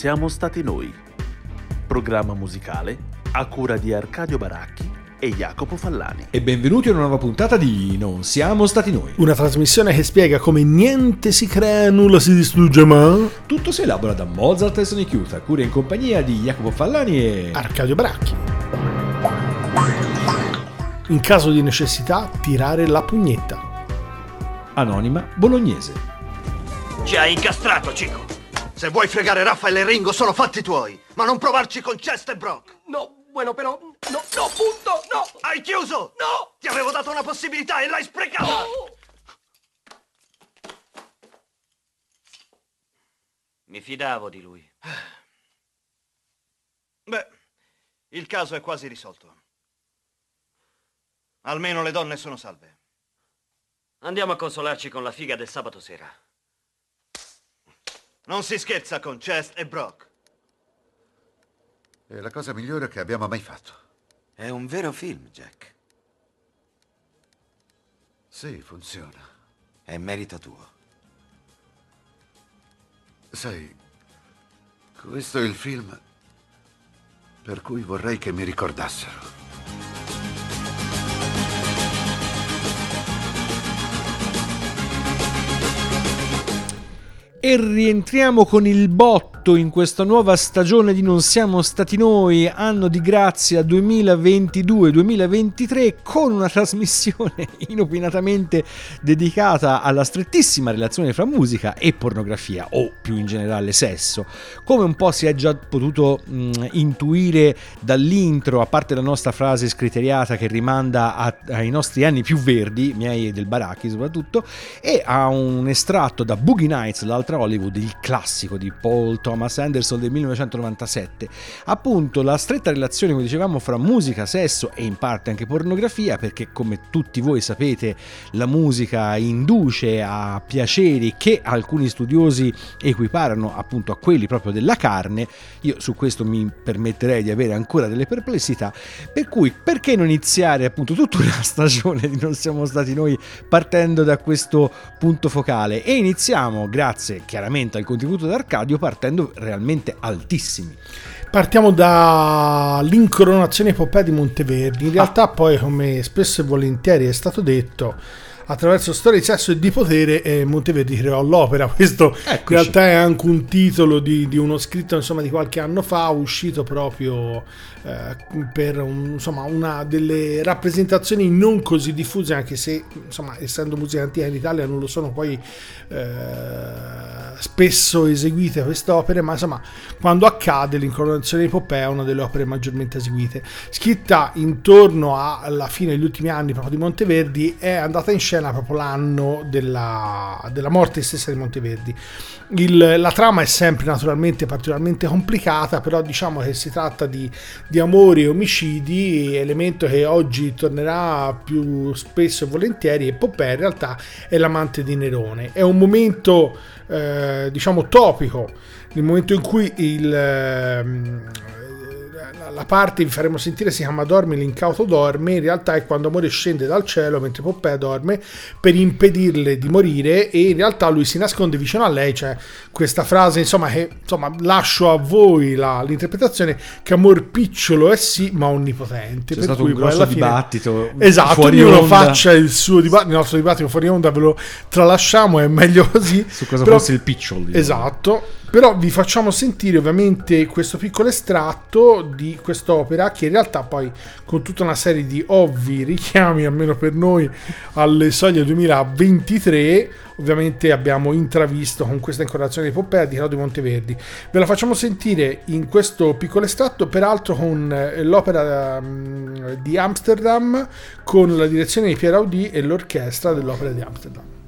siamo stati noi. Programma musicale a cura di Arcadio Baracchi e Jacopo Fallani. E benvenuti a una nuova puntata di Non siamo stati noi. Una trasmissione che spiega come niente si crea, nulla si distrugge, ma Tutto si elabora da Mozart e Sonic Youth, a cura in compagnia di Jacopo Fallani e... Arcadio Bracchi. In caso di necessità, tirare la pugnetta. Anonima Bolognese. Ci hai incastrato, Cico. Se vuoi fregare Raffaele e Ringo, sono fatti tuoi. Ma non provarci con Chest e Brock. No, bueno, però... No, no, punto, no! Hai chiuso! No! Ti avevo dato una possibilità e l'hai sprecata! Mi fidavo di lui. Beh, il caso è quasi risolto. Almeno le donne sono salve. Andiamo a consolarci con la figa del sabato sera. Non si scherza con Chest e Brock. È la cosa migliore che abbiamo mai fatto. È un vero film, Jack. Sì, funziona. È merito tuo. Sai, questo è il film per cui vorrei che mi ricordassero. E rientriamo con il botto in questa nuova stagione di Non siamo stati noi, anno di grazia 2022-2023, con una trasmissione inopinatamente dedicata alla strettissima relazione fra musica e pornografia, o più in generale sesso. Come un po' si è già potuto mh, intuire dall'intro, a parte la nostra frase scriteriata che rimanda a, ai nostri anni più verdi, miei e del Baracchi soprattutto, e a un estratto da Boogie Nights, l'altra Hollywood, il classico di Paul Thomas Anderson del 1997. Appunto la stretta relazione, come dicevamo, fra musica, sesso e in parte anche pornografia, perché come tutti voi sapete la musica induce a piaceri che alcuni studiosi equiparano appunto a quelli proprio della carne. Io su questo mi permetterei di avere ancora delle perplessità, per cui perché non iniziare appunto tutta una stagione di Non siamo stati noi partendo da questo punto focale e iniziamo grazie chiaramente al contributo d'Arcadio partendo realmente altissimi. Partiamo dall'incoronazione epopea di Monteverdi. In realtà, poi, come spesso e volentieri è stato detto, attraverso storie di sesso e di potere, eh, Monteverdi creò l'opera. Questo Eccoci. in realtà è anche un titolo di, di uno scritto insomma, di qualche anno fa, uscito proprio eh, per un- insomma, una delle rappresentazioni non così diffuse, anche se insomma, essendo musica antica in Italia non lo sono poi eh, spesso eseguite queste opere, ma insomma, quando accade l'incoronazione epopea è una delle opere maggiormente eseguite. Scritta intorno alla fine degli ultimi anni proprio di Monteverdi, è andata in scena proprio l'anno della, della morte stessa di Monteverdi. Il- la trama è sempre naturalmente particolarmente complicata, però diciamo che si tratta di, di amori e omicidi, elemento che oggi tornerà più spesso e volentieri. Epopea in realtà è l'amante di Nerone. È un momento, eh, diciamo, topico, nel momento in cui il, ehm, la- parte vi faremo sentire si chiama Dorme, l'incauto dorme, in realtà è quando Amore scende dal cielo mentre Poppea dorme per impedirle di morire e in realtà lui si nasconde vicino a lei, c'è questa frase insomma che insomma lascio a voi la- l'interpretazione che amor picciolo è sì ma onnipotente. C'è per stato cui un grosso alla fine- dibattito Esatto, fuori ognuno onda. faccia il suo dibattito, il nostro dibattito fuori onda ve lo tralasciamo, è meglio così. Su cosa Però- fosse il picciolo. diciamo. Esatto, però vi facciamo sentire ovviamente questo piccolo estratto di quest'opera che in realtà poi con tutta una serie di ovvi richiami, almeno per noi, alle soglie 2023, ovviamente abbiamo intravisto con questa incorporazione di Poppea di Claudio Monteverdi. Ve la facciamo sentire in questo piccolo estratto, peraltro con eh, l'opera mm, di Amsterdam, con la direzione di Pierre Audi e l'orchestra dell'opera di Amsterdam.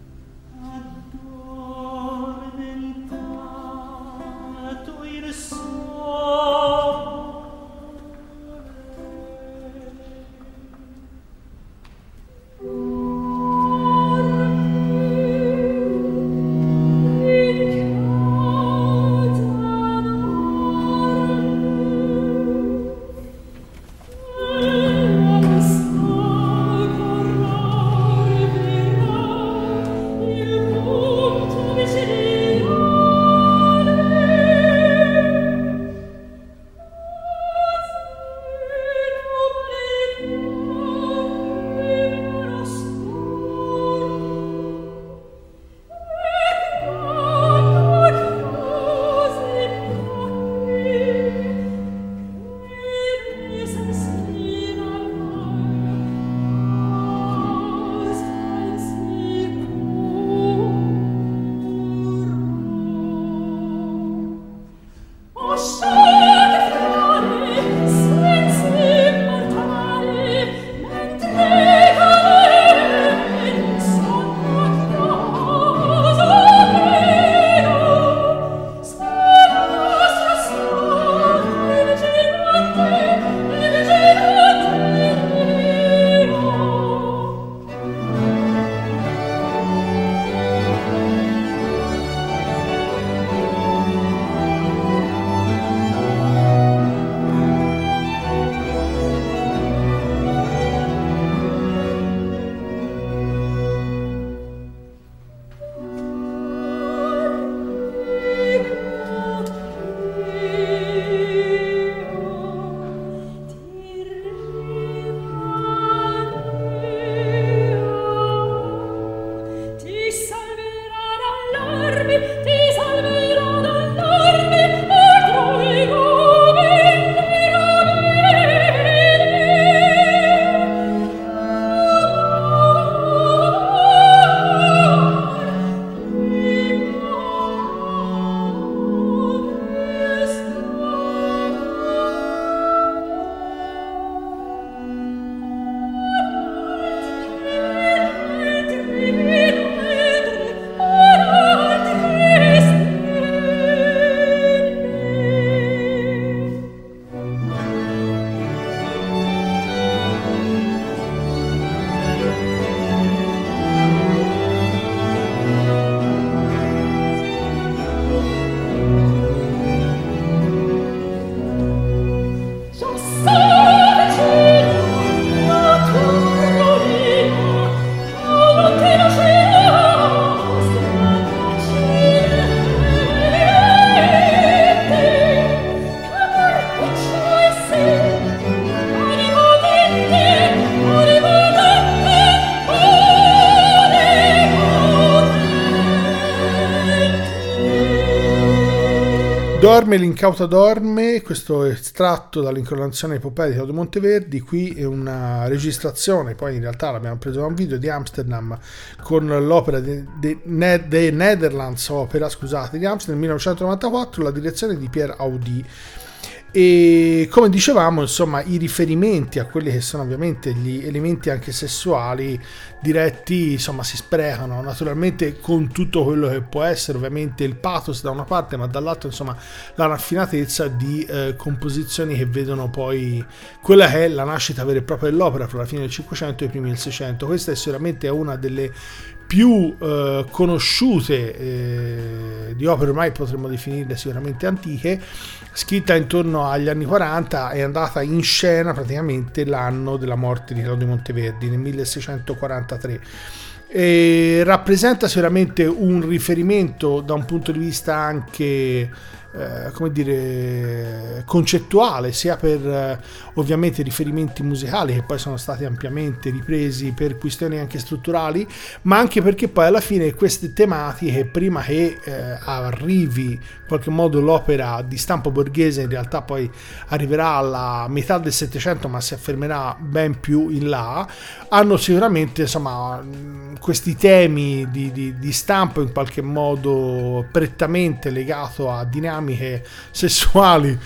Dorme l'incauta dorme, questo estratto dall'incoronazione epopetica di Monteverdi, qui è una registrazione, poi in realtà l'abbiamo preso da un video di Amsterdam con l'opera The Netherlands Opera, scusate, di Amsterdam 1994, la direzione di Pierre Audi e come dicevamo insomma i riferimenti a quelli che sono ovviamente gli elementi anche sessuali diretti insomma si sprecano naturalmente con tutto quello che può essere ovviamente il pathos da una parte ma dall'altra insomma la raffinatezza di eh, composizioni che vedono poi quella che è la nascita vera e propria dell'opera fra la fine del 500 e i primi del 600 questa è sicuramente una delle più eh, conosciute eh, di opere ormai potremmo definirle sicuramente antiche, scritta intorno agli anni 40 è andata in scena praticamente l'anno della morte di Claudio Monteverdi nel 1643. E rappresenta sicuramente un riferimento da un punto di vista anche eh, come dire, concettuale, sia per eh, ovviamente riferimenti musicali che poi sono stati ampiamente ripresi per questioni anche strutturali, ma anche perché poi alla fine queste tematiche, prima che eh, arrivi in qualche modo l'opera di stampo borghese, in realtà poi arriverà alla metà del Settecento, ma si affermerà ben più in là, hanno sicuramente insomma questi temi di, di, di stampo in qualche modo prettamente legato a dinamiche dinamiche sessuali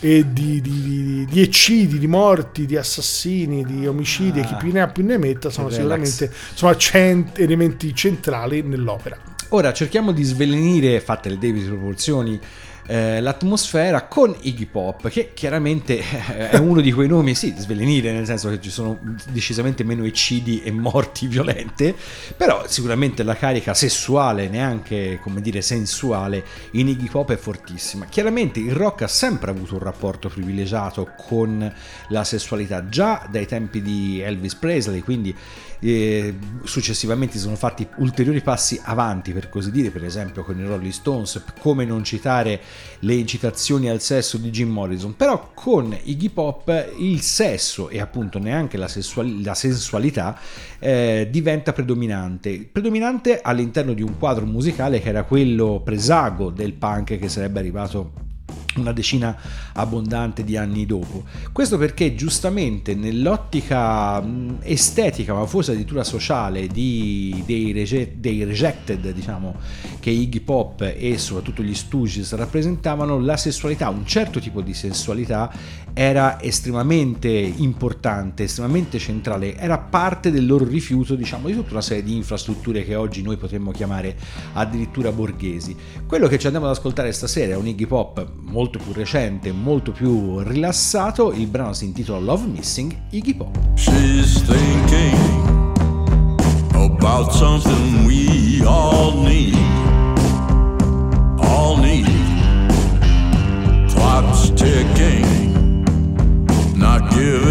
e di, di, di, eccidi, di morti, di assassini, di omicidi, ah, chi più ne ha più ne metta, sono sicuramente insomma, cent- elementi centrali nell'opera. Ora cerchiamo di svelenire, fatte le debite proporzioni, eh, l'atmosfera con Iggy Pop, che chiaramente eh, è uno di quei nomi, sì, svelenire, nel senso che ci sono decisamente meno eccidi e morti violente, però sicuramente la carica sessuale, neanche come dire sensuale, in Iggy Pop è fortissima. Chiaramente il rock ha sempre avuto un rapporto privilegiato con la sessualità, già dai tempi di Elvis Presley, quindi e successivamente si sono fatti ulteriori passi avanti, per così dire, per esempio con i Rolling Stones, come non citare le incitazioni al sesso di Jim Morrison, però con Iggy Pop il sesso e appunto neanche la, sessual- la sensualità eh, diventa predominante, predominante all'interno di un quadro musicale che era quello presago del punk che sarebbe arrivato una decina abbondante di anni dopo. Questo perché giustamente nell'ottica estetica, ma forse addirittura sociale di, dei, rege, dei, rejected, diciamo, che Iggy Pop e soprattutto gli Stooges rappresentavano, la sessualità, un certo tipo di sessualità era estremamente importante, estremamente centrale, era parte del loro rifiuto, diciamo, di tutta una serie di infrastrutture che oggi noi potremmo chiamare addirittura borghesi. Quello che ci andiamo ad ascoltare stasera è un Iggy Pop molto più recente, molto più rilassato, il brano si intitola Love Missing Iggy Pop. She's thinking about something we all need. All need. Clock's ticking. give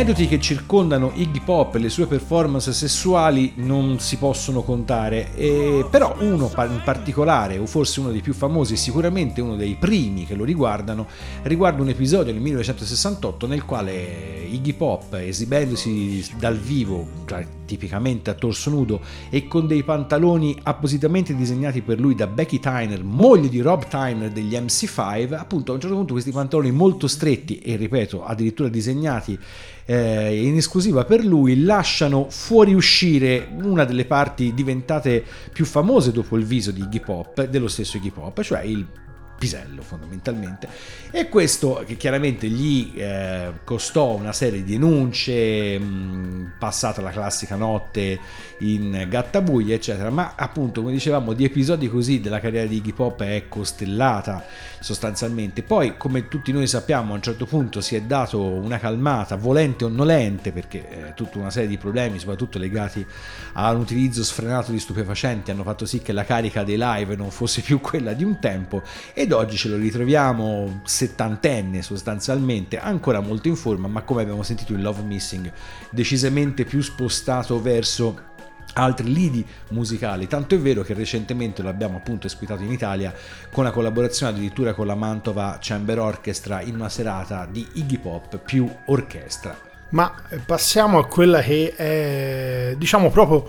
aneddoti che circondano Iggy Pop e le sue performance sessuali non si possono contare, e, però uno in particolare, o forse uno dei più famosi, sicuramente uno dei primi che lo riguardano, riguarda un episodio nel 1968 nel quale Iggy Pop, esibendosi dal vivo, tipicamente a torso nudo e con dei pantaloni appositamente disegnati per lui da Becky Tyner, moglie di Rob Tyner degli MC5, appunto a un certo punto questi pantaloni molto stretti e ripeto addirittura disegnati eh, in esclusiva per lui, lasciano fuoriuscire una delle parti diventate più famose dopo il viso di Iggy Pop, dello stesso Iggy Pop, cioè il pisello fondamentalmente. E questo che chiaramente gli eh, costò una serie di denunce mh, passata la classica notte in gattabuia eccetera. Ma appunto come dicevamo di episodi così della carriera di Iggy Pop è costellata sostanzialmente. Poi come tutti noi sappiamo a un certo punto si è dato una calmata volente o nolente perché eh, tutta una serie di problemi soprattutto legati a un utilizzo sfrenato di stupefacenti hanno fatto sì che la carica dei live non fosse più quella di un tempo. Ed ed oggi ce lo ritroviamo settantenne sostanzialmente, ancora molto in forma, ma come abbiamo sentito il Love Missing decisamente più spostato verso altri lidi musicali, tanto è vero che recentemente lo abbiamo appunto esquitato in Italia con la collaborazione addirittura con la Mantova Chamber Orchestra in una serata di Iggy Pop più orchestra. Ma passiamo a quella che è, diciamo, proprio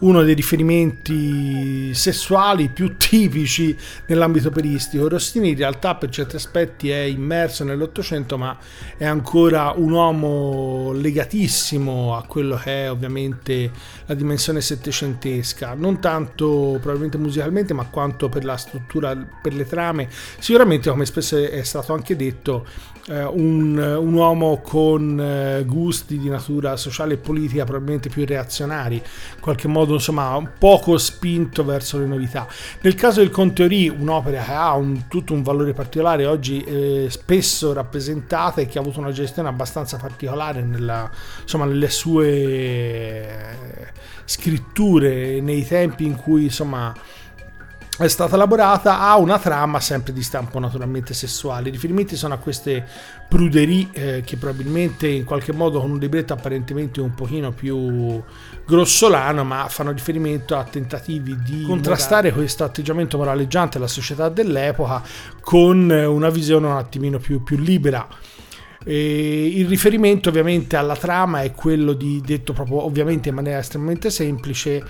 uno dei riferimenti sessuali più tipici nell'ambito operistico. Rossini in realtà per certi aspetti è immerso nell'Ottocento, ma è ancora un uomo legatissimo a quello che è ovviamente la dimensione settecentesca, non tanto probabilmente musicalmente, ma quanto per la struttura, per le trame. Sicuramente, come spesso è stato anche detto, eh, un, un, uomo con eh, gusti di natura sociale e politica probabilmente più reazionari, in qualche modo insomma poco spinto verso le novità. Nel caso del Conte Ori, un'opera che ha un, tutto un valore particolare, oggi eh, spesso rappresentata e che ha avuto una gestione abbastanza particolare nella, insomma, nelle sue eh, scritture, nei tempi in cui insomma è stata elaborata ha una trama sempre di stampo naturalmente sessuale. I riferimenti sono a queste pruderie eh, che probabilmente in qualche modo con un libretto apparentemente un pochino più grossolano, ma fanno riferimento a tentativi di contrastare questo atteggiamento moraleggiante della società dell'epoca con una visione un attimino più, più libera. E il riferimento ovviamente alla trama è quello di, detto proprio ovviamente in maniera estremamente semplice,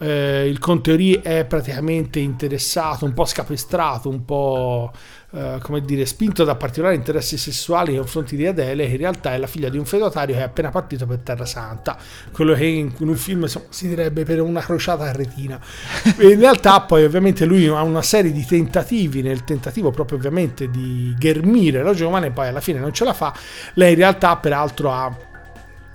eh, il Conteori è praticamente interessato, un po' scapestrato, un po' eh, come dire, spinto da particolari interessi sessuali nei confronti di Adele, che in realtà è la figlia di un feudatario che è appena partito per Terra Santa, quello che in, in un film insomma, si direbbe per una crociata a retina. in realtà poi ovviamente lui ha una serie di tentativi nel tentativo proprio ovviamente di ghermire la giovane, poi alla fine non ce la fa. Lei in realtà peraltro ha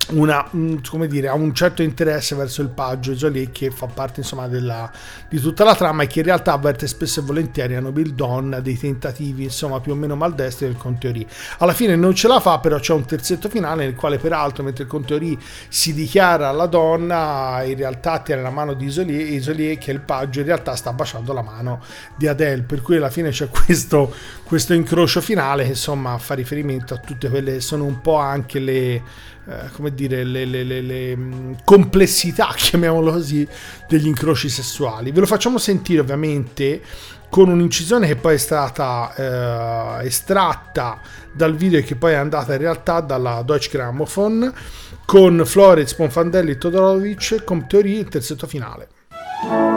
una, come dire, ha un certo interesse verso il paggio Joliet che fa parte insomma della, di tutta la trama e che in realtà avverte spesso e volentieri a Nobil Dawn dei tentativi insomma più o meno maldestri del Conteori alla fine non ce la fa però c'è un terzetto finale nel quale peraltro mentre il Conteori si dichiara alla donna in realtà tiene la mano di Isolier, Isolier che è il paggio in realtà sta baciando la mano di Adele. Per cui alla fine c'è questo, questo incrocio finale che insomma fa riferimento a tutte quelle che sono un po' anche le eh, come dire, le, le, le, le, mm, complessità, chiamiamolo così, degli incroci sessuali. Ve lo facciamo sentire ovviamente con un'incisione che poi è stata eh, estratta dal video e che poi è andata in realtà dalla Deutsche Grammophon con Florez, Ponfandelli e Todorovic con teoria il terzetto finale.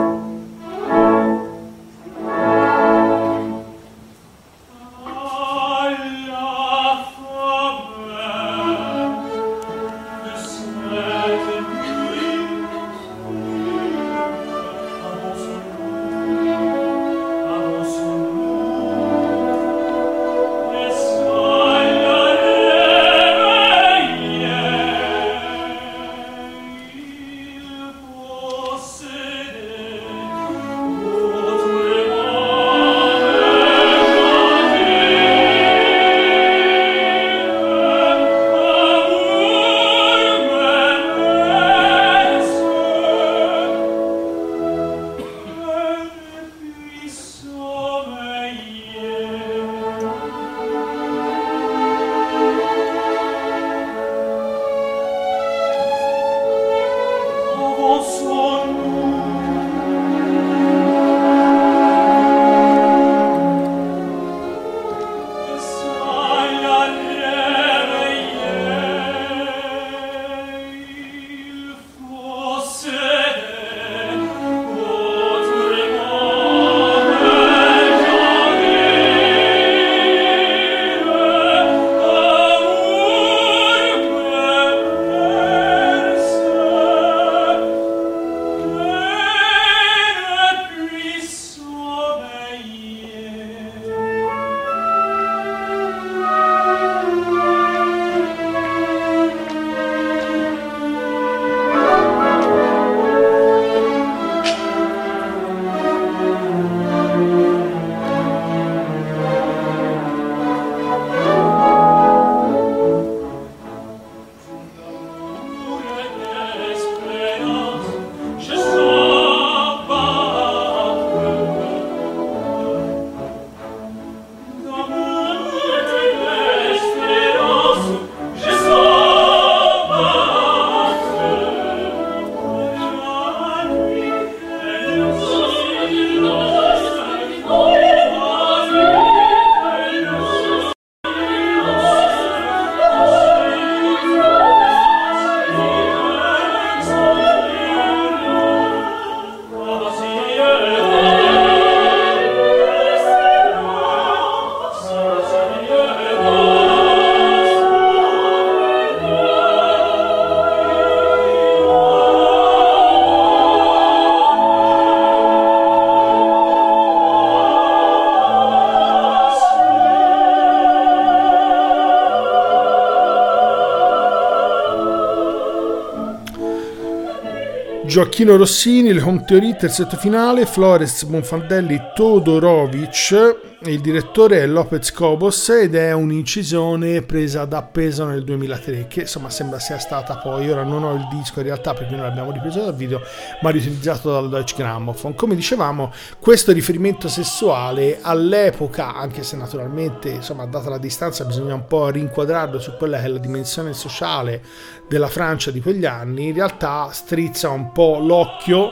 Gioacchino Rossini, le home theory, terzetto finale, Flores Bonfandelli Todorovic, il direttore è Lopez Cobos ed è un'incisione presa da peso nel 2003 che insomma sembra sia stata poi, ora non ho il disco in realtà perché noi l'abbiamo ripreso dal video, ma riutilizzato dal Deutsche Grammophon. Come dicevamo, questo riferimento sessuale all'epoca, anche se naturalmente insomma data la distanza bisogna un po' rinquadrarlo su quella che è la dimensione sociale della Francia di quegli anni, in realtà strizza un po' l'occhio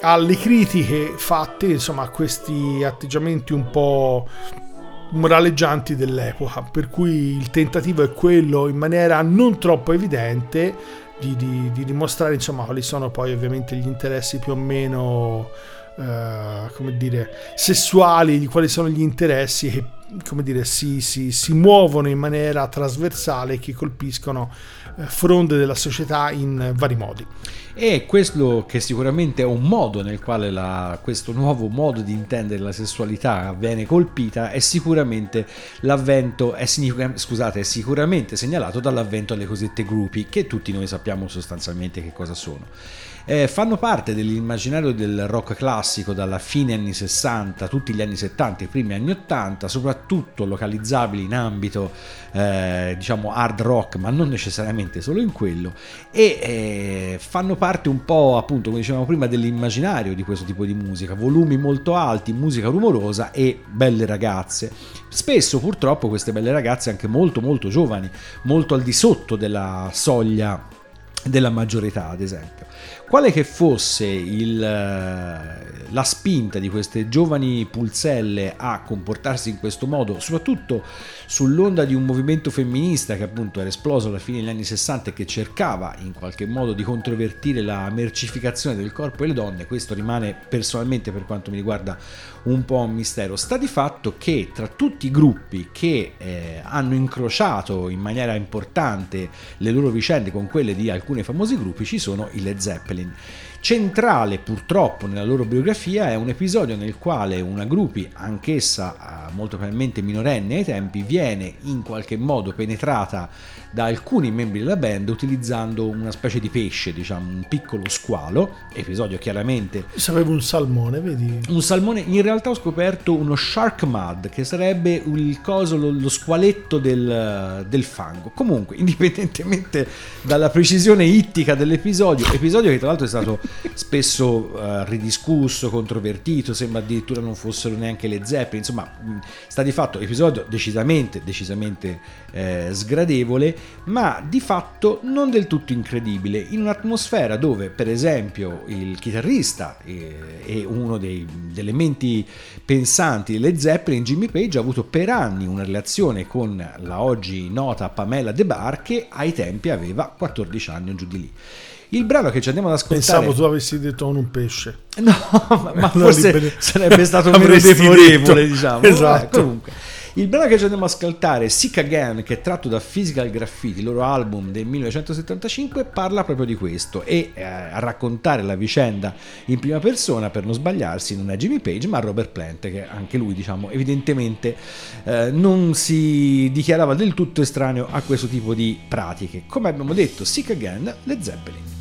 alle critiche fatte insomma, a questi atteggiamenti un po' moraleggianti dell'epoca, per cui il tentativo è quello in maniera non troppo evidente di, di, di dimostrare insomma, quali sono poi ovviamente gli interessi più o meno eh, come dire, sessuali, di quali sono gli interessi che come dire, si, si, si muovono in maniera trasversale e che colpiscono eh, fronde della società in vari modi. E questo che sicuramente è un modo nel quale la, questo nuovo modo di intendere la sessualità viene colpita è sicuramente l'avvento, è, scusate, è sicuramente segnalato dall'avvento alle cosiddette gruppi, che tutti noi sappiamo sostanzialmente che cosa sono eh, fanno parte dell'immaginario del rock classico dalla fine anni 60, tutti gli anni 70, i primi anni 80, soprattutto localizzabili in ambito eh, diciamo hard rock, ma non necessariamente solo in quello, e eh, fanno parte un po' appunto, come dicevamo prima, dell'immaginario di questo tipo di musica, volumi molto alti, musica rumorosa e belle ragazze. Spesso purtroppo queste belle ragazze anche molto molto giovani, molto al di sotto della soglia della maggiore età, ad esempio. Quale che fosse il, eh, la spinta di queste giovani pulzelle a comportarsi in questo modo, soprattutto sull'onda di un movimento femminista che appunto era esploso alla fine degli anni 60 e che cercava in qualche modo di controvertire la mercificazione del corpo e le donne, questo rimane personalmente per quanto mi riguarda un po' un mistero. Sta di fatto che tra tutti i gruppi che eh, hanno incrociato in maniera importante le loro vicende con quelle di alcuni famosi gruppi ci sono i Led Zeppelin. Centrale purtroppo nella loro biografia è un episodio nel quale una gruppi, anch'essa eh, molto probabilmente minorenne ai tempi, viene in qualche modo penetrata da alcuni membri della band utilizzando una specie di pesce, diciamo un piccolo squalo, episodio chiaramente... Sapevo un salmone, vedi? Un salmone, in realtà ho scoperto uno shark mud, che sarebbe il coso, lo, lo squaletto del, del fango. Comunque, indipendentemente dalla precisione ittica dell'episodio, episodio che tra l'altro è stato spesso uh, ridiscusso, controvertito, sembra addirittura non fossero neanche le zeppe, insomma sta di fatto episodio decisamente, decisamente eh, sgradevole, ma di fatto non del tutto incredibile, in un'atmosfera dove per esempio il chitarrista e, e uno dei, degli elementi pensanti delle Zeppelin, Jimmy Page, ha avuto per anni una relazione con la oggi nota Pamela De Bar che ai tempi aveva 14 anni o giù di lì. Il brano che ci andiamo ad ascoltare. Pensavo tu avessi detto un pesce. No, ma, ma forse sarebbe stato meno deplorevole, diciamo. Esatto. Eh, comunque. Il brano che ci andiamo ad ascoltare, Sick Again, che è tratto da Physical Graffiti, il loro album del 1975, parla proprio di questo e eh, a raccontare la vicenda in prima persona, per non sbagliarsi, non è Jimmy Page ma Robert Plant, che anche lui, diciamo, evidentemente eh, non si dichiarava del tutto estraneo a questo tipo di pratiche. Come abbiamo detto, Sick Again, le Zeppelin.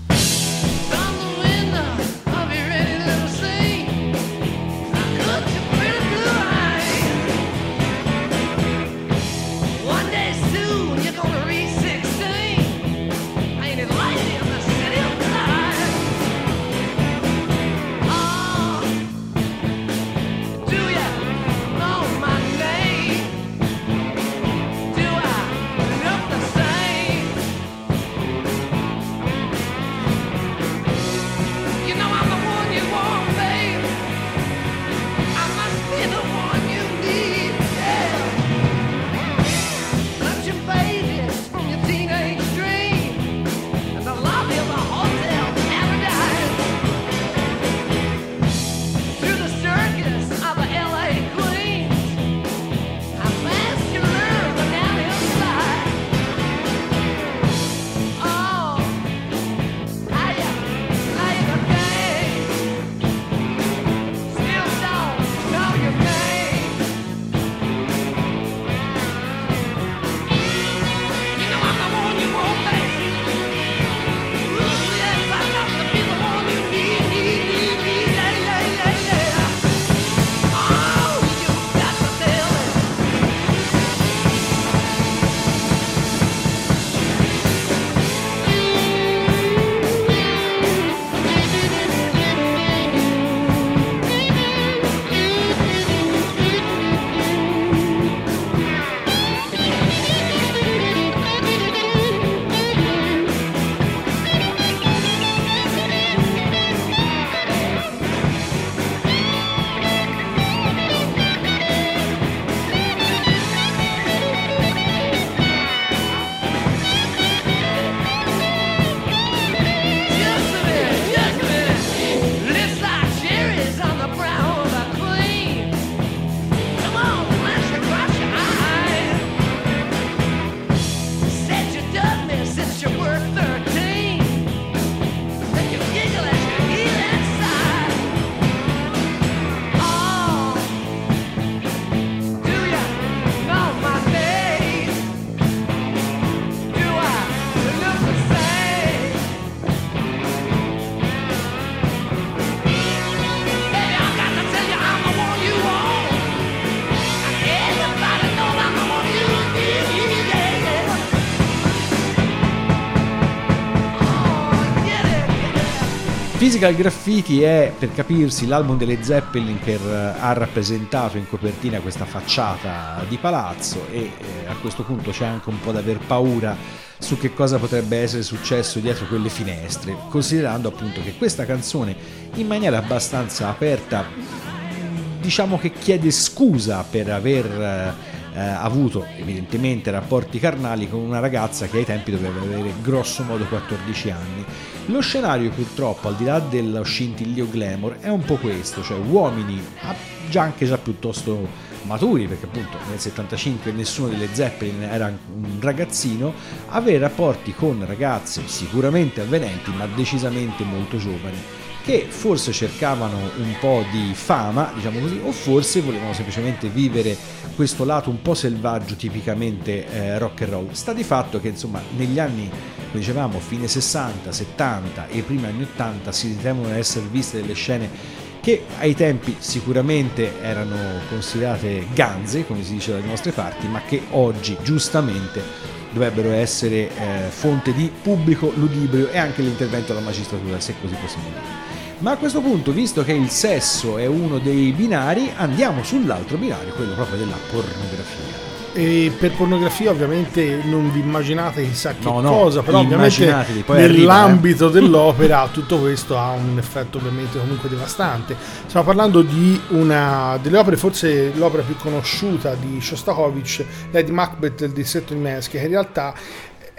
Physical Graffiti è, per capirsi, l'album delle Zeppelin che eh, ha rappresentato in copertina questa facciata di palazzo e eh, a questo punto c'è anche un po' da aver paura su che cosa potrebbe essere successo dietro quelle finestre, considerando appunto che questa canzone in maniera abbastanza aperta diciamo che chiede scusa per aver eh, avuto evidentemente rapporti carnali con una ragazza che ai tempi doveva avere grosso modo 14 anni. Lo scenario purtroppo, al di là dello scintillio glamour, è un po' questo, cioè uomini già anche già piuttosto maturi, perché appunto nel 75 nessuno delle Zeppelin era un ragazzino, avere rapporti con ragazze sicuramente avvenenti, ma decisamente molto giovani che forse cercavano un po' di fama, diciamo così, o forse volevano semplicemente vivere questo lato un po' selvaggio tipicamente eh, rock and roll. Sta di fatto che insomma negli anni, come dicevamo, fine 60, 70 e primi anni 80 si ritengono essere viste delle scene che ai tempi sicuramente erano considerate ganze, come si dice dalle nostre parti, ma che oggi giustamente dovrebbero essere eh, fonte di pubblico ludibrio e anche l'intervento della magistratura, se così possiamo dire. Ma a questo punto, visto che il sesso è uno dei binari, andiamo sull'altro binario, quello proprio della pornografia. E per pornografia ovviamente non vi immaginate chissà che No, no, cosa, però ovviamente nell'ambito arriva, eh. dell'opera tutto questo ha un effetto ovviamente comunque devastante. Stiamo parlando di una delle opere, forse l'opera più conosciuta di Shostakovich, Lady Macbeth del distretto di Minsk, che in realtà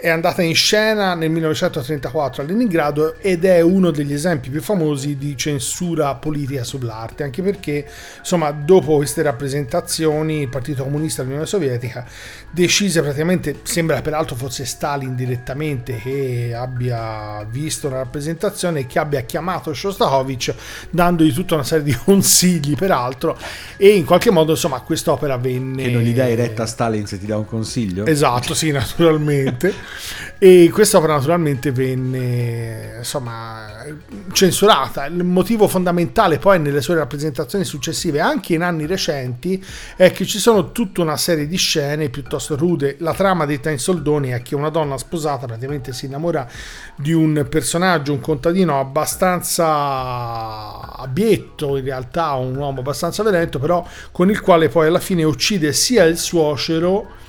è andata in scena nel 1934 a Leningrado ed è uno degli esempi più famosi di censura politica sull'arte, anche perché insomma dopo queste rappresentazioni il Partito Comunista dell'Unione Sovietica decise praticamente, sembra peraltro fosse Stalin direttamente che abbia visto la rappresentazione e che abbia chiamato Shostakovich dandogli tutta una serie di consigli peraltro e in qualche modo insomma quest'opera venne... Che non gli dai retta a Stalin se ti dà un consiglio? Esatto, sì, naturalmente. E quest'opera naturalmente venne insomma censurata. Il motivo fondamentale poi nelle sue rappresentazioni successive, anche in anni recenti, è che ci sono tutta una serie di scene piuttosto rude. La trama detta in soldoni è che una donna sposata praticamente si innamora di un personaggio, un contadino abbastanza abietto, in realtà un uomo abbastanza violento, però con il quale poi alla fine uccide sia il suocero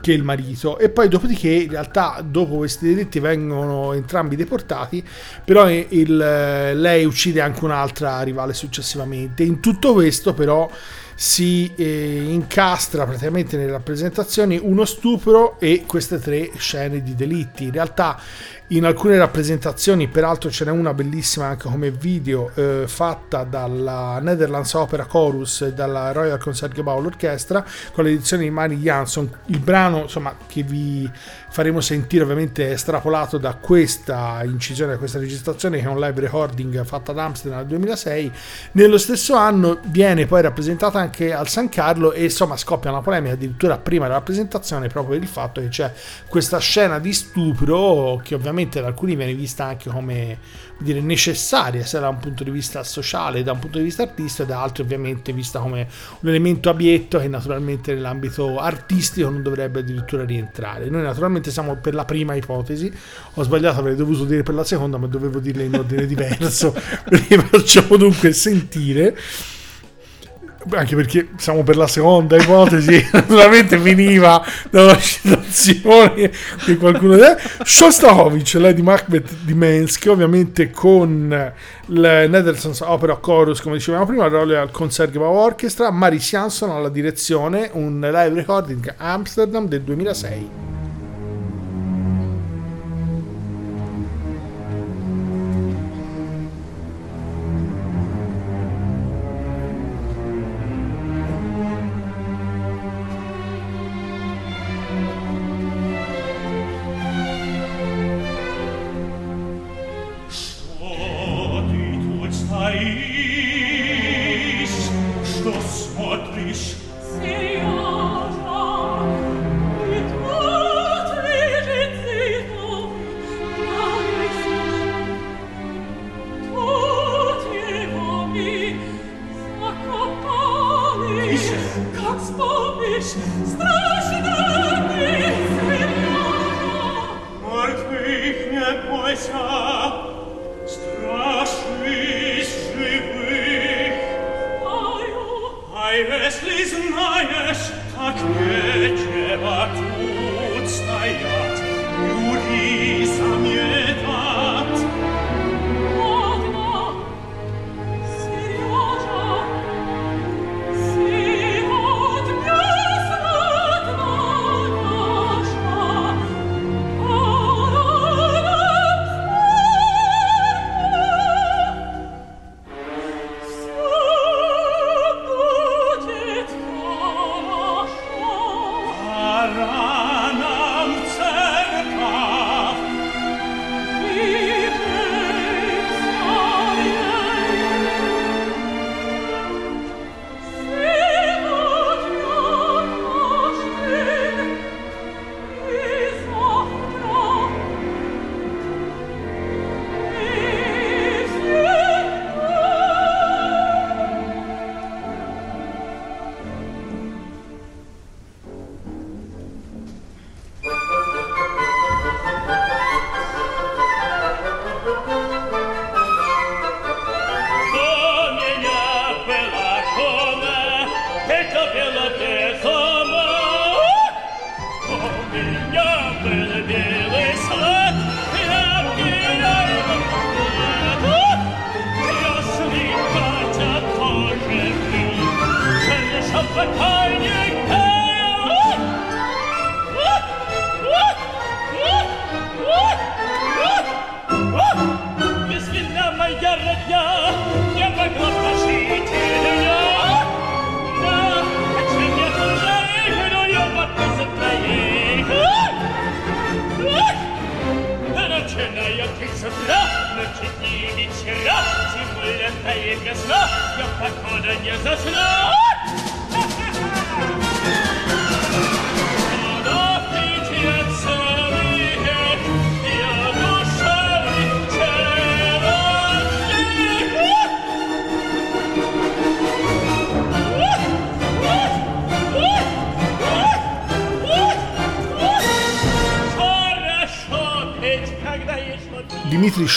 che il marito. E poi dopodiché in realtà dopo questi delitti vengono entrambi deportati però il, lei uccide anche un'altra rivale successivamente. In tutto questo però si eh, incastra praticamente nelle rappresentazioni uno stupro e queste tre scene di delitti. In realtà in alcune rappresentazioni, peraltro ce n'è una bellissima anche come video eh, fatta dalla Netherlands Opera Chorus e dalla Royal Concertgebouw Orchestra con l'edizione di Mari Jansson. Il brano insomma, che vi faremo sentire ovviamente è estrapolato da questa incisione, da questa registrazione che è un live recording fatta ad Amsterdam nel 2006. Nello stesso anno viene poi rappresentata anche al San Carlo e insomma scoppia una polemica addirittura prima della rappresentazione proprio per il fatto che c'è questa scena di stupro che ovviamente da alcuni viene vista anche come dire, necessaria sia da un punto di vista sociale, da un punto di vista artistico, e da altri ovviamente vista come un elemento abietto che naturalmente nell'ambito artistico non dovrebbe addirittura rientrare. Noi naturalmente siamo per la prima ipotesi, ho sbagliato, avrei dovuto dire per la seconda, ma dovevo dirla in ordine diverso, quindi facciamo dunque sentire anche perché siamo per la seconda ipotesi, naturalmente finiva dalla citazione che qualcuno Shostakovich, Lady Macbeth di Mensk, ovviamente con il Netherlands Opera Chorus, come dicevamo prima, Royal Concertgebouw Orchestra, Maris Jansson alla direzione, un live recording a Amsterdam del 2006.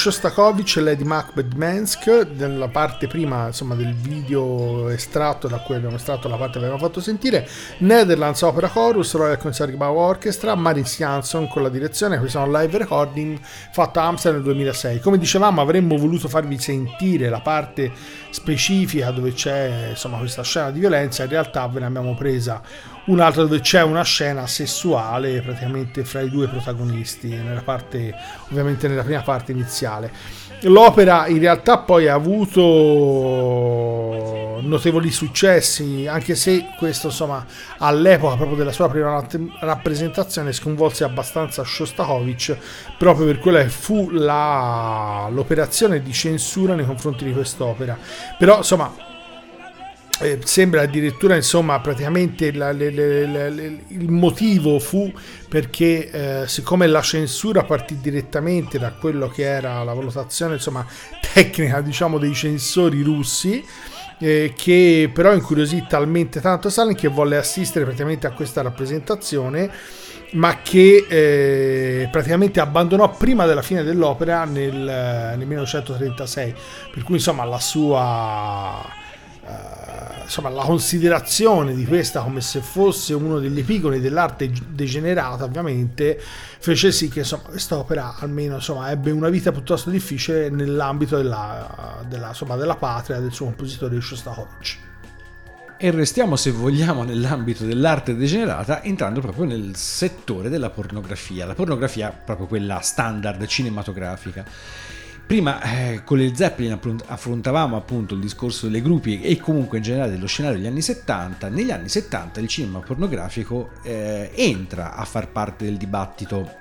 Shostakovich e Lady Macbeth Mansk nella parte prima insomma, del video estratto da cui abbiamo estratto la parte che abbiamo fatto sentire Netherlands Opera Chorus Royal Concertgebouw Orchestra Maris Jansson con la direzione questi sono live recording fatto a Amsterdam nel 2006 come dicevamo avremmo voluto farvi sentire la parte specifica dove c'è insomma questa scena di violenza in realtà ve ne abbiamo presa un'altra dove c'è una scena sessuale praticamente fra i due protagonisti nella parte ovviamente nella prima parte iniziale. L'opera in realtà poi ha avuto notevoli successi anche se questo insomma all'epoca proprio della sua prima rappresentazione sconvolse abbastanza Shostakovich proprio per quella che fu la, l'operazione di censura nei confronti di quest'opera. Però insomma eh, sembra addirittura insomma praticamente la, le, le, le, il motivo fu perché eh, siccome la censura partì direttamente da quello che era la valutazione insomma tecnica diciamo dei censori russi eh, che però incuriosì talmente tanto Stalin che volle assistere praticamente a questa rappresentazione ma che eh, praticamente abbandonò prima della fine dell'opera nel, nel 1936 per cui insomma la sua Uh, insomma, la considerazione di questa come se fosse uno degli epigoni dell'arte degenerata, ovviamente, fece sì che insomma, quest'opera almeno insomma, ebbe una vita piuttosto difficile nell'ambito della, della, insomma, della patria del suo compositore Shostakovich. E restiamo, se vogliamo, nell'ambito dell'arte degenerata, entrando proprio nel settore della pornografia, la pornografia proprio quella standard cinematografica. Prima eh, con le Zeppelin affrontavamo appunto il discorso delle gruppi e comunque in generale dello scenario degli anni 70. Negli anni 70 il cinema pornografico eh, entra a far parte del dibattito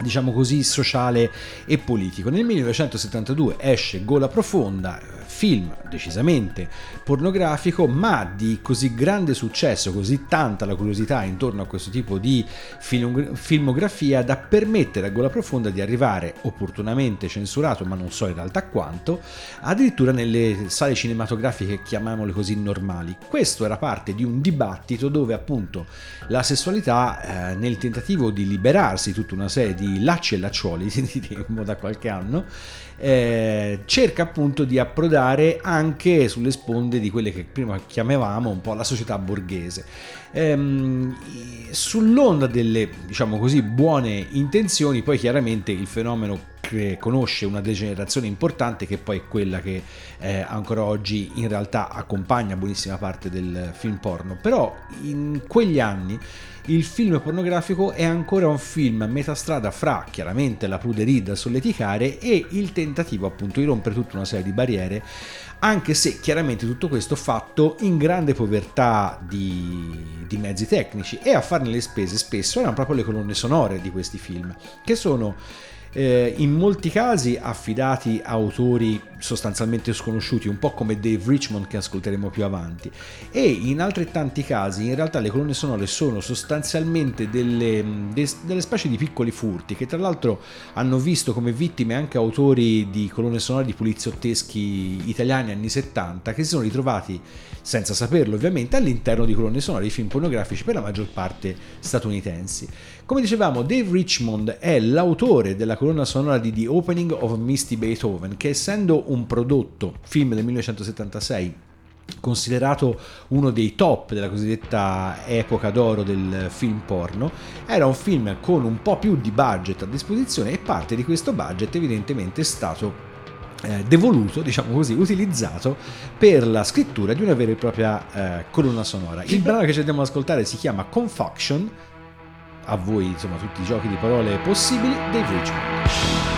diciamo così sociale e politico. Nel 1972 esce Gola Profonda, film decisamente pornografico, ma di così grande successo, così tanta la curiosità intorno a questo tipo di film- filmografia da permettere a Gola Profonda di arrivare opportunamente censurato, ma non so in realtà quanto, addirittura nelle sale cinematografiche, chiamiamole così, normali. Questo era parte di un dibattito dove appunto la sessualità, eh, nel tentativo di liberarsi tutta una serie di lacci e lacciuoli, dice da qualche anno, eh, cerca appunto di approdare anche sulle sponde di quelle che prima chiamavamo un po' la società borghese. Ehm, sull'onda delle, diciamo così, buone intenzioni, poi chiaramente il fenomeno conosce una degenerazione importante che poi è quella che eh, ancora oggi in realtà accompagna buonissima parte del film porno. Però in quegli anni il film pornografico è ancora un film a metà strada fra chiaramente la pruderia da solleticare e il tentativo appunto di rompere tutta una serie di barriere anche se chiaramente tutto questo fatto in grande povertà di, di, mezzi tecnici e a farne le spese spesso erano proprio le colonne sonore di questi film che sono eh, in molti casi affidati a autori sostanzialmente sconosciuti, un po' come Dave Richmond che ascolteremo più avanti, e in altrettanti casi in realtà le colonne sonore sono sostanzialmente delle, delle specie di piccoli furti che tra l'altro hanno visto come vittime anche autori di colonne sonore di poliziotteschi italiani anni 70 che si sono ritrovati senza saperlo ovviamente all'interno di colonne sonore di film pornografici per la maggior parte statunitensi. Come dicevamo, Dave Richmond è l'autore della colonna sonora di The Opening of Misty Beethoven, che essendo un prodotto, film del 1976, considerato uno dei top della cosiddetta epoca d'oro del film porno, era un film con un po' più di budget a disposizione e parte di questo budget evidentemente è stato eh, devoluto, diciamo così, utilizzato per la scrittura di una vera e propria eh, colonna sonora. Il brano che ci andiamo ad ascoltare si chiama Confoction a voi insomma tutti i giochi di parole possibili Dave Richmond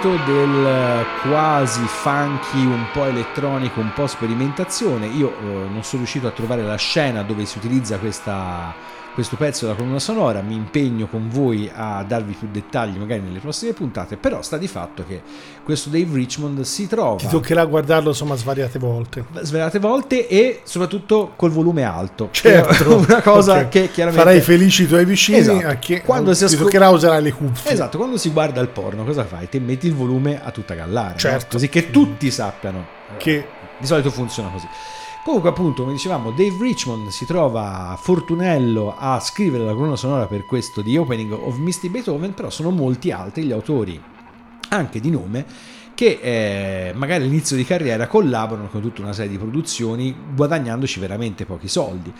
nell'ambito del quasi funky, un po' elettronico, un po' sperimentazione. Io eh, non sono riuscito a trovare la scena dove si utilizza questa questo pezzo della colonna sonora, mi impegno con voi a darvi più dettagli magari nelle prossime puntate, però sta di fatto che questo Dave Richmond si trova... Ti toccherà guardarlo insomma svariate volte. Svariate volte e soprattutto col volume alto. Certo. Una cosa Okay. che chiaramente... Farai felici i tuoi vicini Esatto. a che Quando si ti ascol- toccherà usare le cuffie. Esatto, quando si guarda il porno cosa fai? Te metti il volume a tutta gallare, no? Certo. così che tutti sappiano Che di solito funziona così. Comunque, appunto, come dicevamo, Dave Richmond si trova fortunello a scrivere la colonna sonora per questo The Opening of Misty Beethoven, però sono molti altri gli autori, anche di nome, che eh, magari all'inizio di carriera collaborano con tutta una serie di produzioni, guadagnandoci veramente pochi soldi.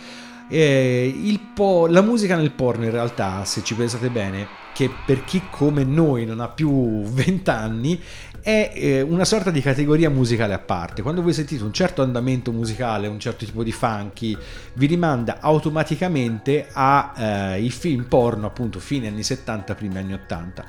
Eh, po- la musica nel porno in realtà, se ci pensate bene, che per chi come noi non ha più 20 anni, è eh, una sorta di categoria musicale a parte. Quando voi sentite un certo andamento musicale, un certo tipo di funky, vi rimanda automaticamente ai film porno, appunto, fine anni 70, primi anni 80.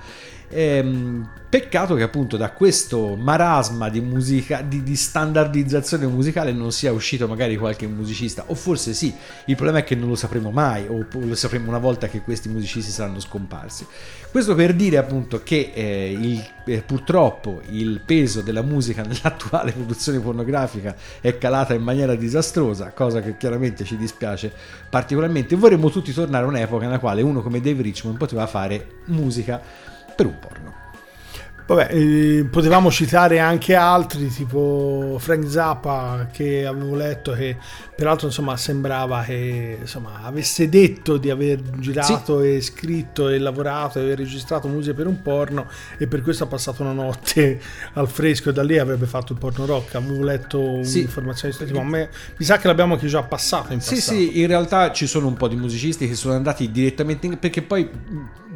Ehm, peccato che appunto da questo marasma di musica di, di standardizzazione musicale non sia uscito magari qualche musicista. O forse sì il problema è che non lo sapremo mai o lo sapremo una volta che questi musicisti saranno scomparsi. Questo per dire appunto che eh, il- eh, purtroppo il peso della musica nell'attuale produzione pornografica è calata in maniera disastrosa cosa che chiaramente ci dispiace particolarmente. Vorremmo tutti tornare a un'epoca nella quale uno come Dave Richmond poteva fare musica per un porno. Vabbè, eh, potevamo citare anche altri, tipo Frank Zappa, che avevo letto che peraltro insomma sembrava che insomma, avesse detto di aver girato e scritto e lavorato e aver registrato musica per un porno e per questo ha passato una notte al fresco e da lì avrebbe fatto il porno rock. Avevo letto Sì. un'informazione di questo tipo, me- mi sa che l'abbiamo anche già passato in Sì, passato. sì, in realtà ci sono un po' di musicisti che sono andati direttamente in... perché poi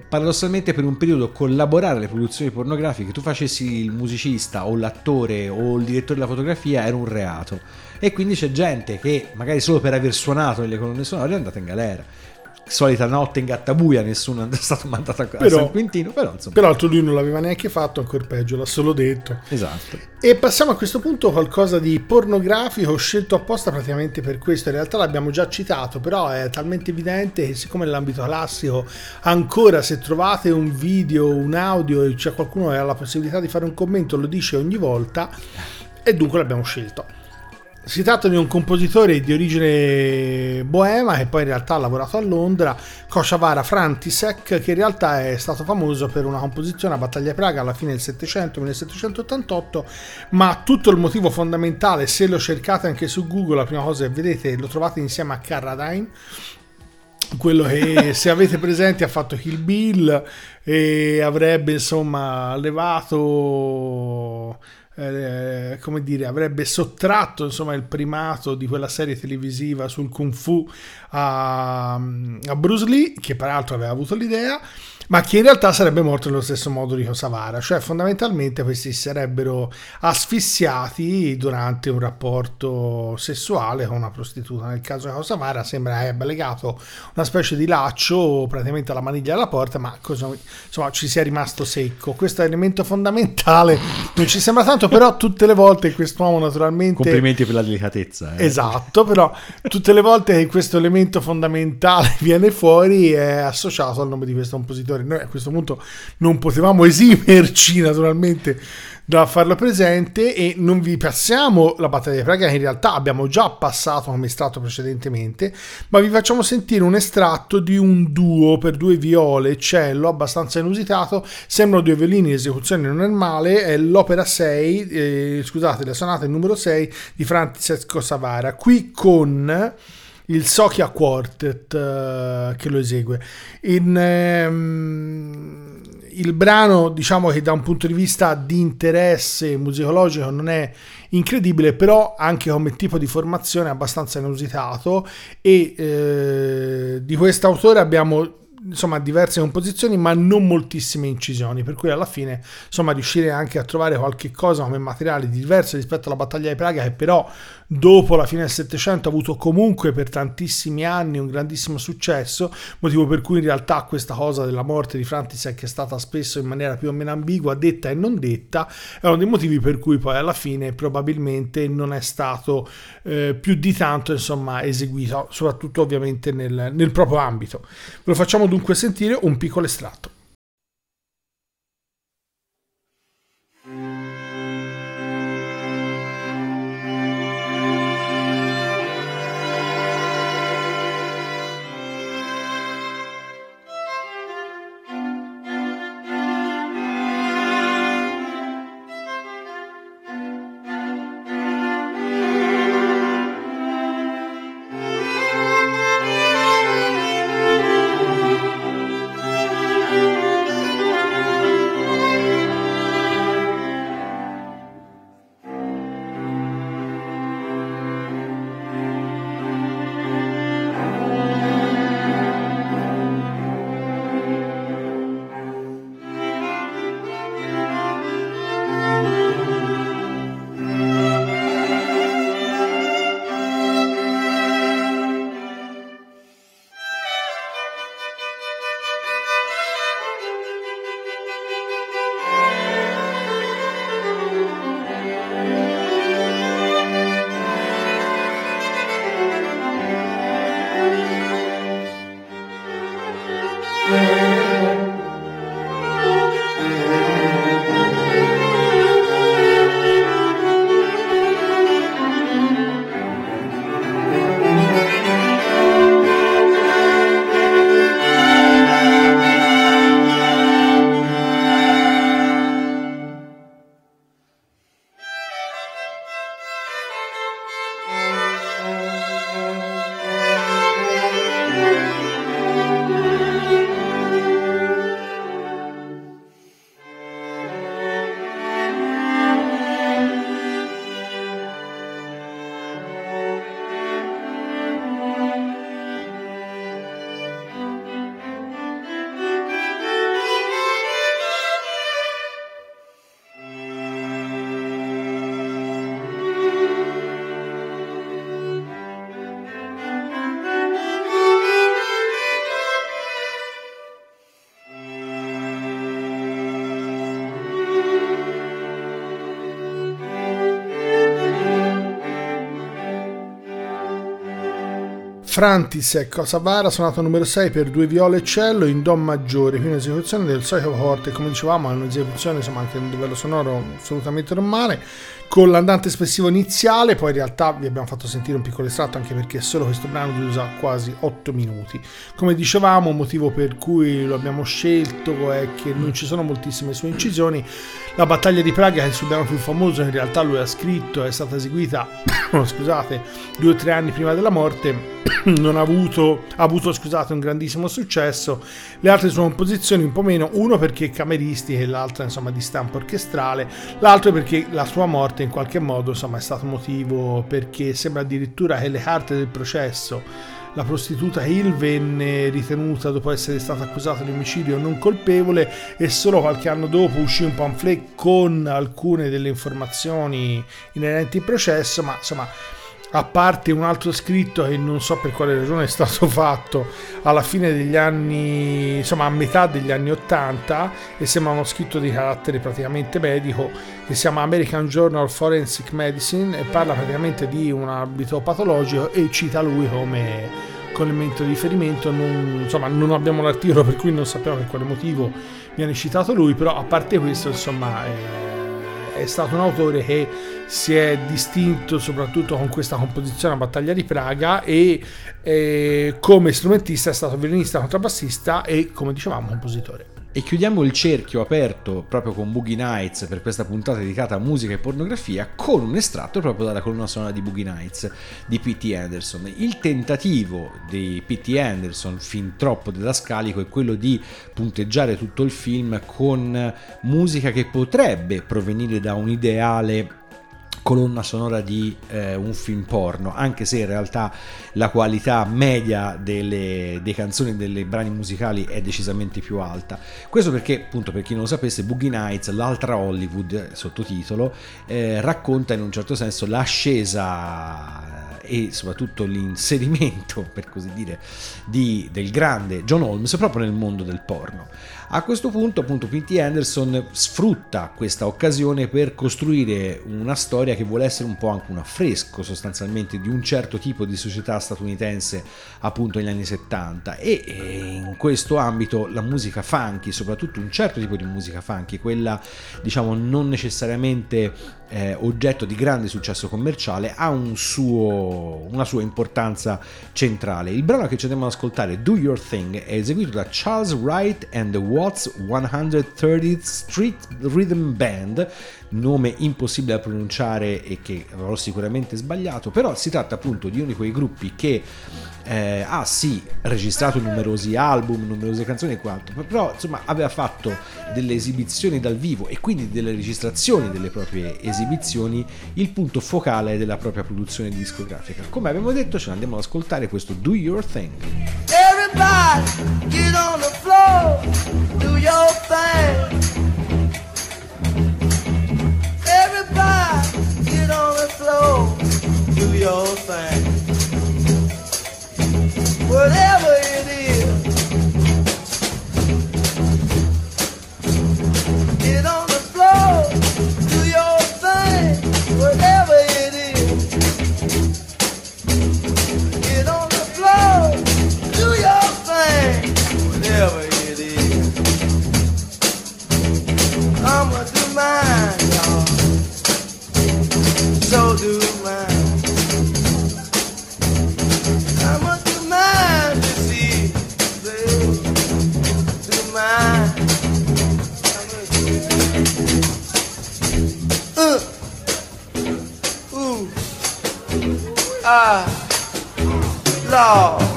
paradossalmente per un periodo collaborare alle produzioni pornografiche, tu facessi il musicista o l'attore o il direttore della fotografia era un reato. E quindi c'è gente che magari solo per aver suonato nelle colonne sonore è andata in galera. Solita notte in gattabuia, nessuno è stato mandato a, Però- San Quintino, però insomma. Peraltro lui non l'aveva neanche fatto, ancora peggio, l'ha solo detto. Esatto. E passiamo a questo punto a qualcosa di pornografico, scelto apposta praticamente per questo. In realtà l'abbiamo già citato, però è talmente evidente che siccome nell'ambito classico ancora se trovate un video, un audio e c'è qualcuno che ha la possibilità di fare un commento, lo dice ogni volta e dunque l'abbiamo scelto. Si tratta di un compositore di origine boema che poi in realtà ha lavorato a Londra, Koshavara Frantisek, che in realtà è stato famoso per una composizione a Battaglia Praga alla fine del 700, 1788, ma tutto il motivo fondamentale, se lo cercate anche su Google, la prima cosa che vedete lo trovate insieme a Carradine, quello che se avete presente ha fatto Kill Bill e avrebbe insomma levato eh, come dire avrebbe sottratto insomma il primato di quella serie televisiva sul kung fu a, a Bruce Lee che peraltro aveva avuto l'idea ma che in realtà sarebbe morto nello stesso modo di Kosavara, cioè fondamentalmente questi sarebbero asfissiati durante un rapporto sessuale con una prostituta. Nel caso di Kosavara sembra che abbia legato una specie di laccio praticamente alla maniglia della porta, ma cosa- insomma ci sia rimasto secco. Questo è l'elemento fondamentale, non ci sembra tanto, però tutte le volte quest'uomo naturalmente... Complimenti per la delicatezza. eh. Esatto, però tutte le volte che questo elemento fondamentale viene fuori è associato al nome di questo compositore. Noi a questo punto non potevamo esimerci naturalmente da farlo presente e non vi passiamo la battaglia di Praga che in realtà abbiamo già passato come estratto precedentemente, ma vi facciamo sentire un estratto di un duo per due viole e cello abbastanza inusitato, sembrano due violini in esecuzione normale, è l'opera 6, eh, scusate, la sonata numero 6 di Francesco Savara, qui con il Sokia Quartet eh, che lo esegue. In, ehm, il brano, diciamo che da un punto di vista di interesse musicologico non è incredibile, però anche come tipo di formazione è abbastanza inusitato e eh, di quest'autore abbiamo insomma diverse composizioni ma non moltissime incisioni per cui alla fine insomma riuscire anche a trovare qualche cosa come materiale diverso rispetto alla battaglia di Praga che però dopo la fine del Settecento ha avuto comunque per tantissimi anni un grandissimo successo motivo per cui in realtà questa cosa della morte di Frantisek è stata spesso in maniera più o meno ambigua detta e non detta è uno dei motivi per cui poi alla fine probabilmente non è stato eh, più di tanto insomma eseguito soprattutto ovviamente nel, nel proprio ambito. Ve lo facciamo dunque sentire un piccolo estratto Frantisek Cosavara suonato numero 6 per due viole e cello in Do maggiore, qui un'esecuzione del solito forte, come dicevamo è un'esecuzione insomma anche a un livello sonoro assolutamente normale, con l'andante espressivo iniziale, poi in realtà vi abbiamo fatto sentire un piccolo estratto anche perché solo questo brano usa quasi 8 minuti. Come dicevamo, motivo per cui lo abbiamo scelto è che non ci sono moltissime sue incisioni. La battaglia di Praga, che è il suo brano più famoso, in realtà lui ha scritto, è stata eseguita, scusate, due o tre anni prima della morte non ha avuto, ha avuto scusate, un grandissimo successo. Le altre sue composizioni un po' meno, uno perché cameristiche e l'altra insomma di stampo orchestrale, l'altro perché la sua morte in qualche modo insomma è stato motivo perché sembra addirittura che le carte del processo la prostituta Hill venne ritenuta dopo essere stata accusata di omicidio non colpevole e solo qualche anno dopo uscì un pamphlet con alcune delle informazioni inerenti al processo, ma insomma a parte un altro scritto che non so per quale ragione è stato fatto alla fine degli anni, insomma a metà degli anni 80 e sembra uno scritto di carattere praticamente medico che si chiama American Journal of Forensic Medicine e parla praticamente di un abito patologico e cita lui come elemento di riferimento. Non, insomma non abbiamo l'articolo per cui non sappiamo per quale motivo viene citato lui però a parte questo insomma è è stato un autore che si è distinto soprattutto con questa composizione a Battaglia di Praga e eh, come strumentista è stato violinista, contrabbassista e come dicevamo compositore. E chiudiamo il cerchio aperto proprio con Boogie Nights per questa puntata dedicata a musica e pornografia con un estratto proprio dalla colonna sonora di Boogie Nights di P.T. Anderson. Il tentativo di P.T. Anderson, fin troppo didascalico, è quello di punteggiare tutto il film con musica che potrebbe provenire da un ideale colonna sonora di eh, un film porno, anche se in realtà la qualità media delle, delle canzoni dei brani musicali è decisamente più alta. Questo perché, appunto, per chi non lo sapesse, Boogie Nights, l'altra Hollywood, sottotitolo, eh, racconta in un certo senso l'ascesa e soprattutto l'inserimento, per così dire, di, del grande John Holmes proprio nel mondo del porno. A questo punto, appunto, P.T. Anderson sfrutta questa occasione per costruire una storia che vuole essere un po' anche un affresco sostanzialmente di un certo tipo di società statunitense appunto negli anni 70 e in questo ambito la musica funky, soprattutto un certo tipo di musica funky, quella diciamo non necessariamente eh, oggetto di grande successo commerciale, ha un suo, una sua importanza centrale. Il brano che ci andiamo ad ascoltare, Do Your Thing, è eseguito da Charles Wright and the Watts 130th Street Rhythm Band, nome impossibile da pronunciare e che avrò sicuramente sbagliato, però si tratta appunto di uno di quei gruppi che eh, ha sì registrato numerosi album, numerose canzoni e quanto, però insomma aveva fatto delle esibizioni dal vivo e quindi delle registrazioni delle proprie esibizioni il punto focale della propria produzione discografica. Come abbiamo detto ce ne andiamo ad ascoltare questo Do Your Thing. Everybody get on the floor, do your thing. Get on the floor, do your thing. Whatever Ah. Lord.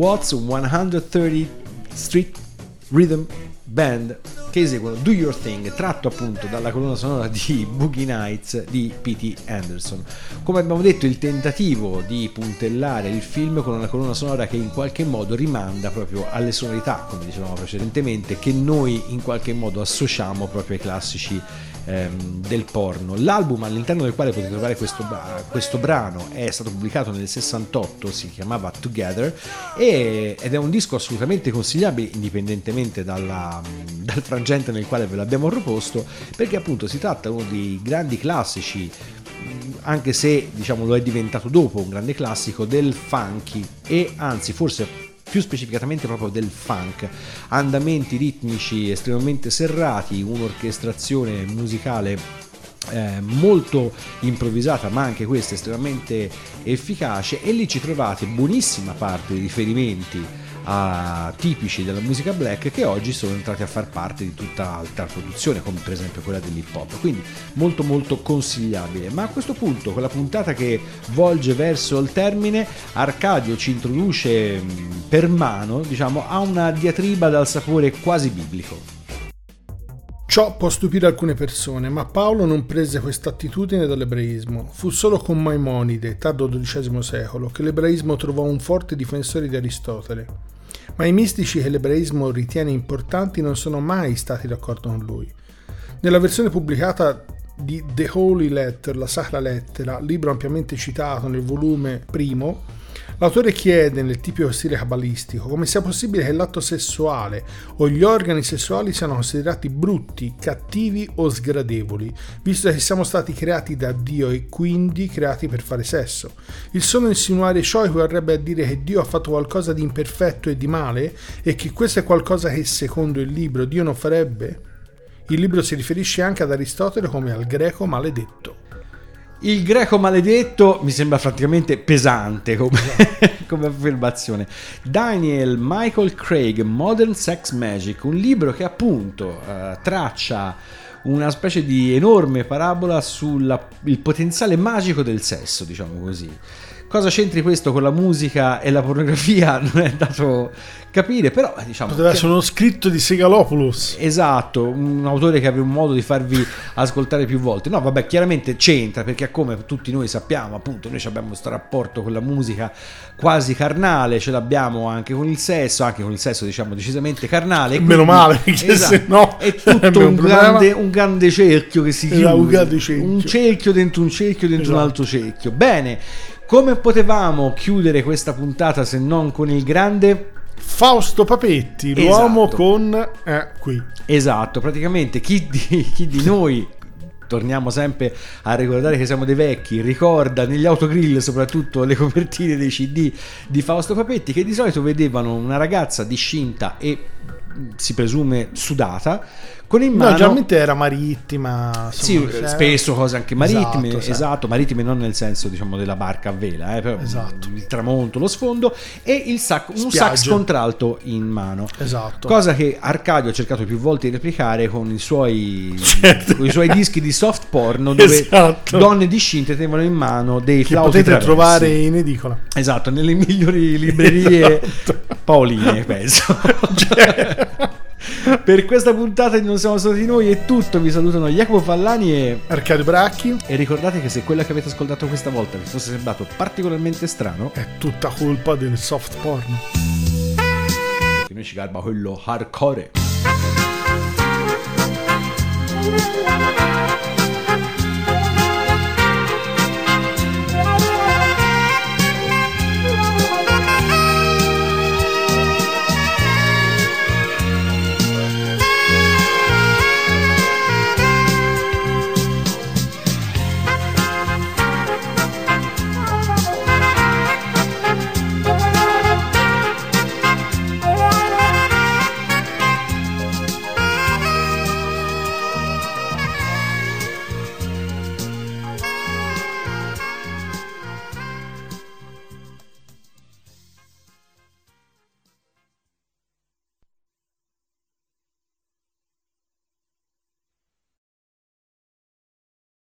Watts 130 Street Rhythm Band che eseguono Do Your Thing, tratto appunto dalla colonna sonora di Boogie Nights di P.T. Anderson. Come abbiamo detto, il tentativo di puntellare il film con una colonna sonora che in qualche modo rimanda proprio alle sonorità, come dicevamo precedentemente, che noi in qualche modo associamo proprio ai classici ehm, del porno. L'album all'interno del quale potete trovare questo, questo brano è stato pubblicato nel 68, si chiamava Together e, ed è un disco assolutamente consigliabile indipendentemente dalla, dal frangente nel quale ve l'abbiamo proposto perché appunto si tratta di uno dei grandi classici anche se diciamo lo è diventato dopo un grande classico del funky e anzi forse più specificatamente proprio del funk, andamenti ritmici estremamente serrati, un'orchestrazione musicale eh, molto improvvisata ma anche questa estremamente efficace e lì ci trovate buonissima parte di riferimenti a, tipici della musica black che oggi sono entrati a far parte di tutta altra produzione come per esempio quella dell'hip hop quindi molto molto consigliabile ma a questo punto con la puntata che volge verso il termine Arcadio ci introduce mh, per mano diciamo a una diatriba dal sapore quasi biblico Ciò può stupire alcune persone, ma Paolo non prese questa attitudine dall'ebraismo. Fu solo con Maimonide, tardo XII secolo, che l'ebraismo trovò un forte difensore di Aristotele. Ma i mistici che l'ebraismo ritiene importanti non sono mai stati d'accordo con lui. Nella versione pubblicata di The Holy Letter, la Sacra Lettera, libro ampiamente citato nel volume primo, L'autore chiede, nel tipico stile cabalistico, come sia possibile che l'atto sessuale o gli organi sessuali siano considerati brutti, cattivi o sgradevoli, visto che siamo stati creati da Dio e quindi creati per fare sesso. Il solo insinuare ciò equivarrebbe a dire che Dio ha fatto qualcosa di imperfetto e di male e che questo è qualcosa che secondo il libro Dio non farebbe? Il libro si riferisce anche ad Aristotele come al greco maledetto. Il greco maledetto mi sembra praticamente pesante come, come, affermazione. Daniel Michael Craig, Modern Sex Magic, un libro che appunto uh, traccia una specie di enorme parabola sul potenziale magico del sesso, diciamo così. Cosa c'entri questo con la musica e la pornografia non è dato capire, però diciamo... Poteva essere uno scritto di Segalopoulos. Esatto, un autore che aveva un modo di farvi ascoltare più volte. No, vabbè, chiaramente c'entra, perché come tutti noi sappiamo, appunto, noi abbiamo questo rapporto con la musica quasi carnale, ce l'abbiamo anche con il sesso, anche con il sesso diciamo decisamente carnale. Quindi, Meno male, perché esatto, se no... È tutto un grande, un grande, cerchio che si chiude. Un, cerchio. un cerchio dentro un cerchio dentro esatto. un altro cerchio. Bene, come potevamo chiudere questa puntata se non con il grande Fausto Papetti, l'uomo esatto. con eh, qui. Esatto, praticamente chi di, chi di noi torniamo sempre a ricordare che siamo dei vecchi, ricorda negli autogrill soprattutto le copertine dei CD di Fausto Papetti che di solito vedevano una ragazza discinta e si presume sudata con in mano... No, generalmente era marittima. Insomma, sì, spesso cose anche marittime, esatto, esatto, marittime non nel senso diciamo della barca a vela, eh, esatto. il tramonto, lo sfondo e il sac- un sax contralto in mano. Esatto. Cosa che Arcadio ha cercato più volte di replicare con i suoi, certo. con i suoi dischi di soft porno dove esatto. donne discinte tenevano in mano dei che potete traversi. trovare in edicola. Esatto, nelle migliori librerie esatto. paoline, penso. Cioè, per questa puntata di Non siamo stati noi è tutto. Vi salutano Jacopo Fallani e Arcadio Bracchi. E ricordate che se quello che avete ascoltato questa volta vi fosse sembrato particolarmente strano, è tutta colpa del soft porn. Che noi ci garba quello hardcore.